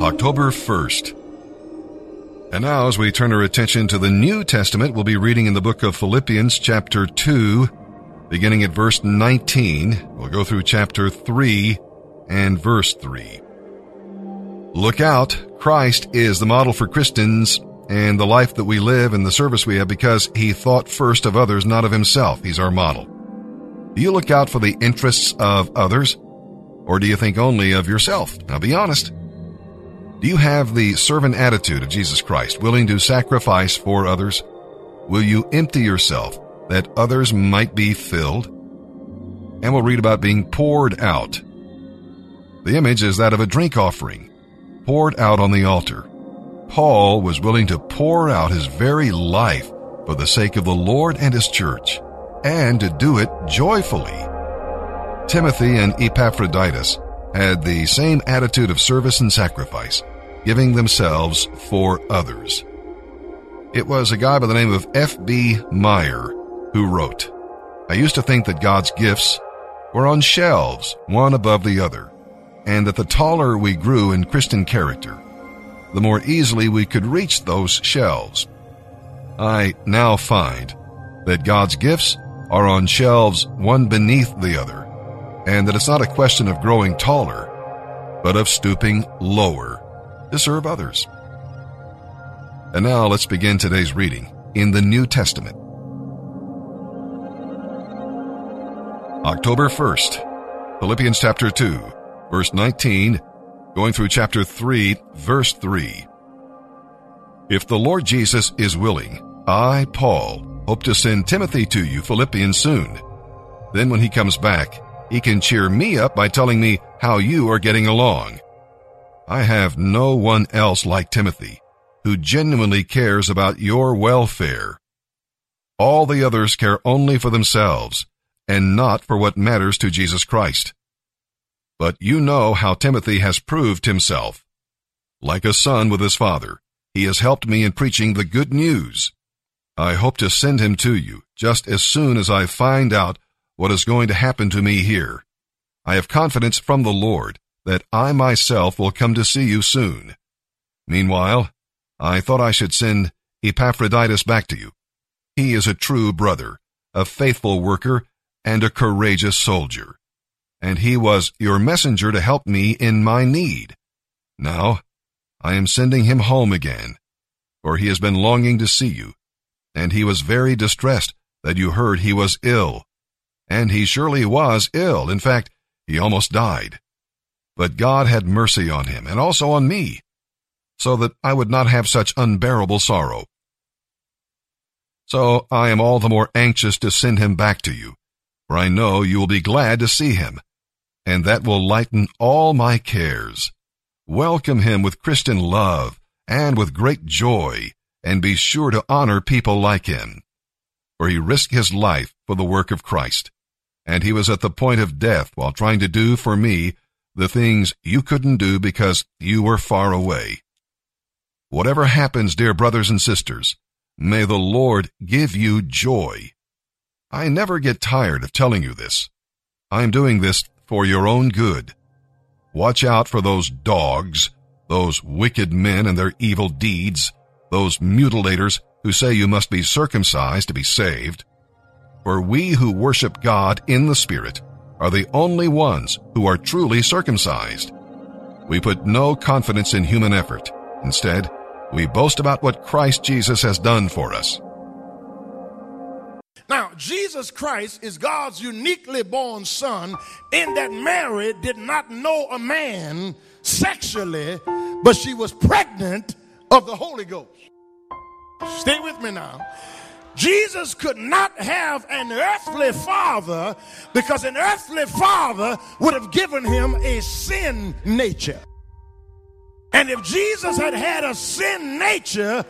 October 1st. And now, as we turn our attention to the New Testament, we'll be reading in the book of Philippians, chapter 2, beginning at verse 19. We'll go through chapter 3 and verse 3. Look out, Christ is the model for Christians and the life that we live and the service we have because he thought first of others, not of himself. He's our model. Do you look out for the interests of others? Or do you think only of yourself? Now be honest. Do you have the servant attitude of Jesus Christ, willing to sacrifice for others? Will you empty yourself that others might be filled? And we'll read about being poured out. The image is that of a drink offering, poured out on the altar. Paul was willing to pour out his very life for the sake of the Lord and his church, and to do it joyfully. Timothy and Epaphroditus had the same attitude of service and sacrifice, giving themselves for others. It was a guy by the name of F.B. Meyer who wrote, I used to think that God's gifts were on shelves, one above the other, and that the taller we grew in Christian character, the more easily we could reach those shelves. I now find that God's gifts are on shelves one beneath the other, and that it's not a question of growing taller, but of stooping lower to serve others. And now let's begin today's reading in the New Testament. October 1st, Philippians chapter 2, verse 19, going through chapter 3, verse 3. If the Lord Jesus is willing, I, Paul, hope to send Timothy to you, Philippians, soon. Then when he comes back, he can cheer me up by telling me how you are getting along. I have no one else like Timothy who genuinely cares about your welfare. All the others care only for themselves and not for what matters to Jesus Christ. But you know how Timothy has proved himself. Like a son with his father, he has helped me in preaching the good news. I hope to send him to you just as soon as I find out what is going to happen to me here. I have confidence from the Lord that I myself will come to see you soon. Meanwhile, I thought I should send Epaphroditus back to you. He is a true brother, a faithful worker, and a courageous soldier. And he was your messenger to help me in my need. Now, I am sending him home again, for he has been longing to see you, and he was very distressed that you heard he was ill and he surely was ill. In fact, he almost died. But God had mercy on him and also on me, so that I would not have such unbearable sorrow. So I am all the more anxious to send him back to you, for I know you will be glad to see him, and that will lighten all my cares. Welcome him with Christian love and with great joy, and be sure to honor people like him, for he risked his life for the work of Christ and he was at the point of death while trying to do for me the things you couldn't do because you were far away. Whatever happens, dear brothers and sisters, may the Lord give you joy. I never get tired of telling you this. I'm doing this for your own good. Watch out for those dogs, those wicked men and their evil deeds, those mutilators who say you must be circumcised to be saved. For we who worship God in the Spirit are the only ones who are truly circumcised. We put no confidence in human effort. Instead, we boast about what Christ Jesus has done for us. Now, Jesus Christ is God's uniquely born son in that Mary did not know a man sexually, but she was pregnant of the Holy Ghost. Stay with me now. Jesus could not have an earthly father because an earthly father would have given him a sin nature. And if Jesus had had a sin nature,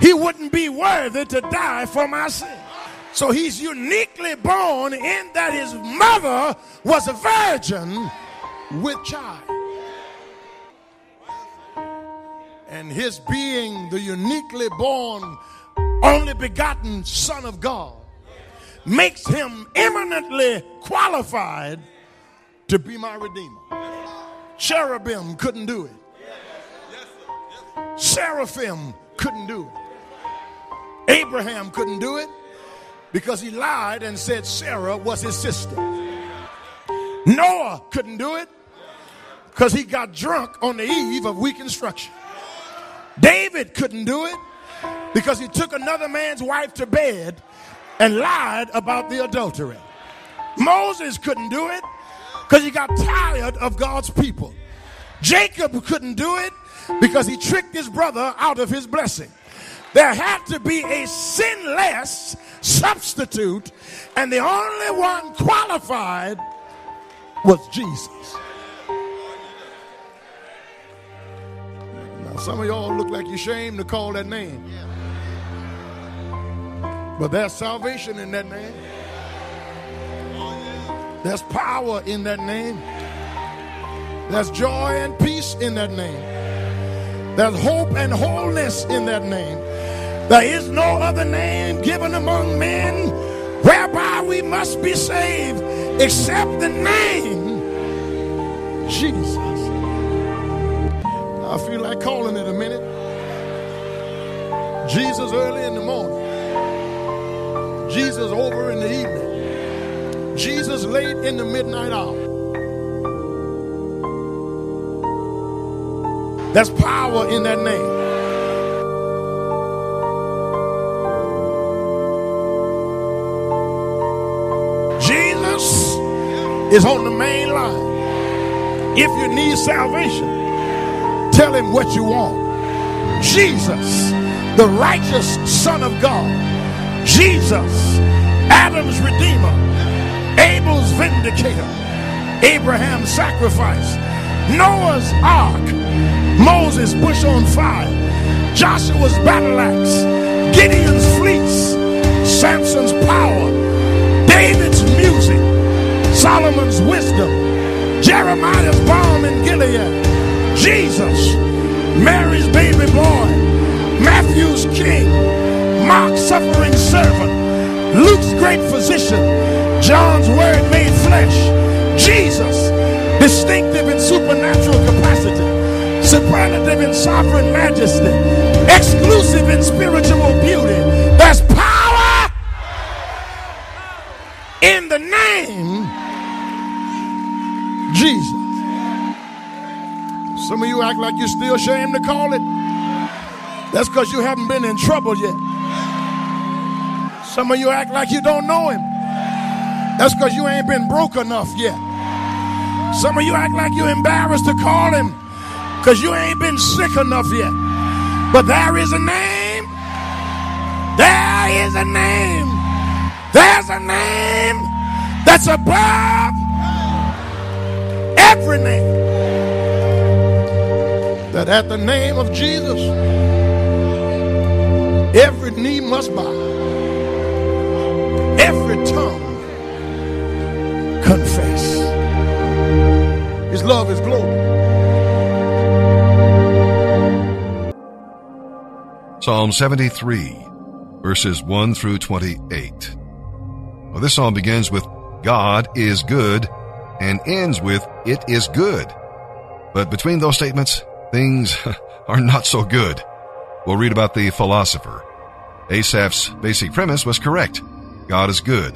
he wouldn't be worthy to die for my sin. So he's uniquely born in that his mother was a virgin with child. And his being the uniquely born only begotten Son of God makes him eminently qualified to be my Redeemer. Cherubim couldn't do it. Seraphim couldn't do it. Abraham couldn't do it because he lied and said Sarah was his sister. Noah couldn't do it because he got drunk on the eve of weak instruction. David couldn't do it because he took another man's wife to bed and lied about the adultery. Moses couldn't do it because he got tired of God's people. Jacob couldn't do it because he tricked his brother out of his blessing. There had to be a sinless substitute, and the only one qualified was Jesus. Now, some of y'all look like you're ashamed to call that name. But there's salvation in that name. There's power in that name. There's joy and peace in that name. There's hope and wholeness in that name. There is no other name given among men whereby we must be saved except the name Jesus. I feel like calling it a minute. Jesus early in the morning. Jesus over in the evening. Jesus late in the midnight hour. There's power in that name. Jesus is on the main line. If you need salvation, tell him what you want. Jesus, the righteous Son of God. Jesus, Adam's Redeemer. Abel's Vindicator. Abraham's sacrifice. Noah's Ark. Moses' bush on fire. Joshua's battle axe. Gideon's fleece. Samson's power. David's music. Solomon's wisdom. Jeremiah's balm in Gilead. Jesus. Mary's baby boy. Matthew's king. Mark's suffering servant. Luke's great physician. John's word made flesh. Jesus. Distinctive in supernatural capacity. Superlative in sovereign majesty. Exclusive in spiritual beauty. There's power in the name Jesus. Some of you act like you're still ashamed to call it. That's because you haven't been in trouble yet. Some of you act like you don't know him. That's because you ain't been broke enough yet. Some of you act like you're embarrassed to call him because you ain't been sick enough yet. But there is a name. There is a name. There's a name that's above every name. That at the name of Jesus, every knee must bow, every tongue confess. His love is global. Psalm 73, verses 1 through 28. Well, this psalm begins with God is good and ends with it is good. But between those statements, things are not so good. We'll read about the philosopher. Asaph's basic premise was correct. God is good.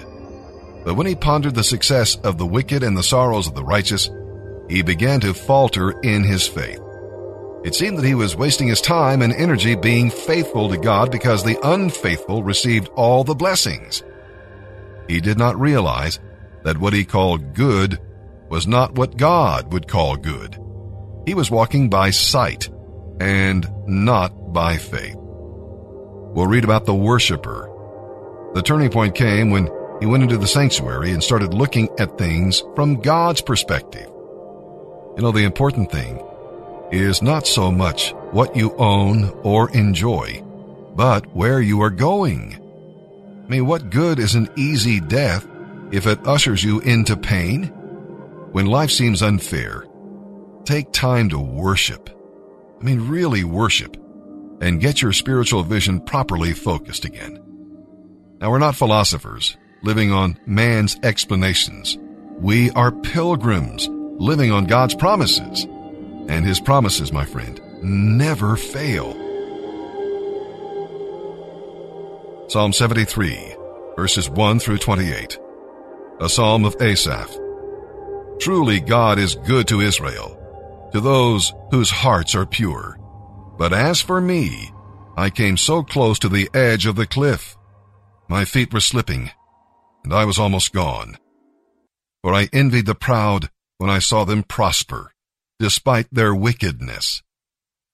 But when he pondered the success of the wicked and the sorrows of the righteous, he began to falter in his faith. It seemed that he was wasting his time and energy being faithful to God because the unfaithful received all the blessings. He did not realize that what he called good was not what God would call good. He was walking by sight and not by faith. We'll read about the worshiper. The turning point came when he went into the sanctuary and started looking at things from God's perspective. You know, the important thing is not so much what you own or enjoy, but where you are going. I mean, what good is an easy death if it ushers you into pain? When life seems unfair, take time to worship. I mean, really worship and get your spiritual vision properly focused again. Now, we're not philosophers living on man's explanations. We are pilgrims living on God's promises. And his promises, my friend, never fail. Psalm 73, verses 1 through 28. A psalm of Asaph. Truly God is good to Israel, to those whose hearts are pure. But as for me, I came so close to the edge of the cliff. My feet were slipping, and I was almost gone. For I envied the proud when I saw them prosper, despite their wickedness.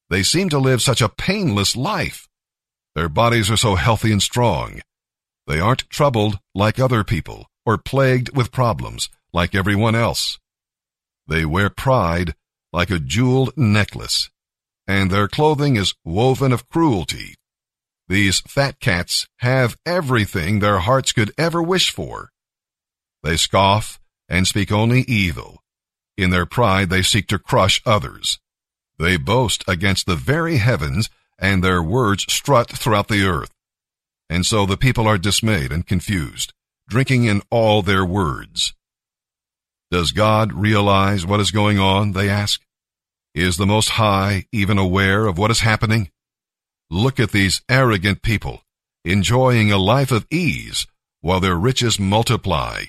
They seem to live such a painless life. Their bodies are so healthy and strong. They aren't troubled like other people or plagued with problems like everyone else. They wear pride like a jeweled necklace, and their clothing is woven of cruelty. These fat cats have everything their hearts could ever wish for. They scoff and speak only evil. In their pride, they seek to crush others. They boast against the very heavens, and their words strut throughout the earth. And so the people are dismayed and confused, drinking in all their words. Does God realize what is going on? They ask. Is the Most High even aware of what is happening? Look at these arrogant people, enjoying a life of ease while their riches multiply.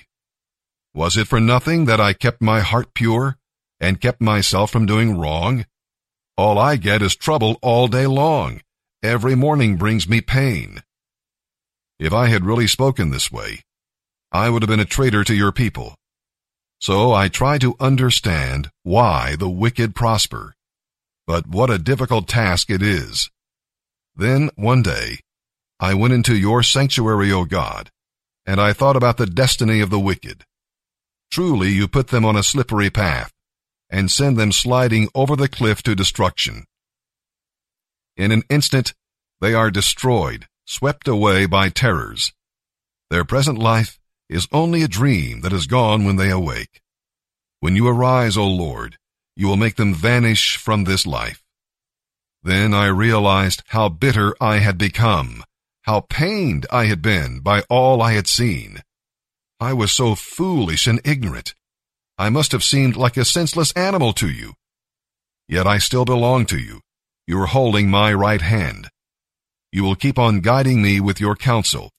Was it for nothing that I kept my heart pure and kept myself from doing wrong? All I get is trouble all day long. Every morning brings me pain. If I had really spoken this way, I would have been a traitor to your people. So I try to understand why the wicked prosper. But what a difficult task it is. Then one day, I went into your sanctuary, O God, and I thought about the destiny of the wicked. Truly you put them on a slippery path and send them sliding over the cliff to destruction. In an instant, they are destroyed, swept away by terrors. Their present life is only a dream that is gone when they awake. When you arise, O Lord, you will make them vanish from this life. Then I realized how bitter I had become, how pained I had been by all I had seen. I was so foolish and ignorant. I must have seemed like a senseless animal to you. Yet I still belong to you. You are holding my right hand. You will keep on guiding me with your counsel,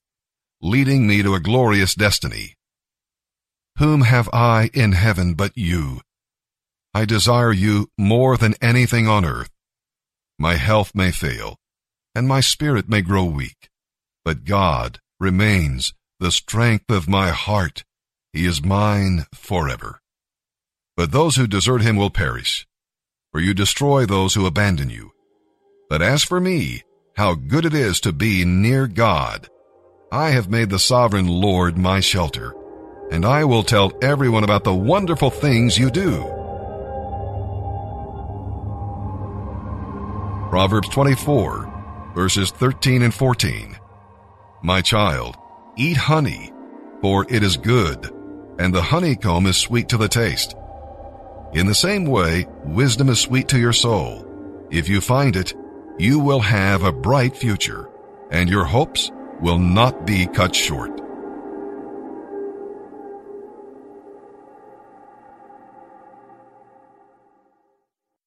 leading me to a glorious destiny. Whom have I in heaven but you? I desire you more than anything on earth. My health may fail, and my spirit may grow weak, but God remains the strength of my heart. He is mine forever. But those who desert him will perish, for you destroy those who abandon you. But as for me, how good it is to be near God. I have made the sovereign Lord my shelter, and I will tell everyone about the wonderful things you do. Proverbs 24, verses 13 and 14. My child, eat honey, for it is good, and the honeycomb is sweet to the taste. In the same way, wisdom is sweet to your soul. If you find it, you will have a bright future, and your hopes will not be cut short.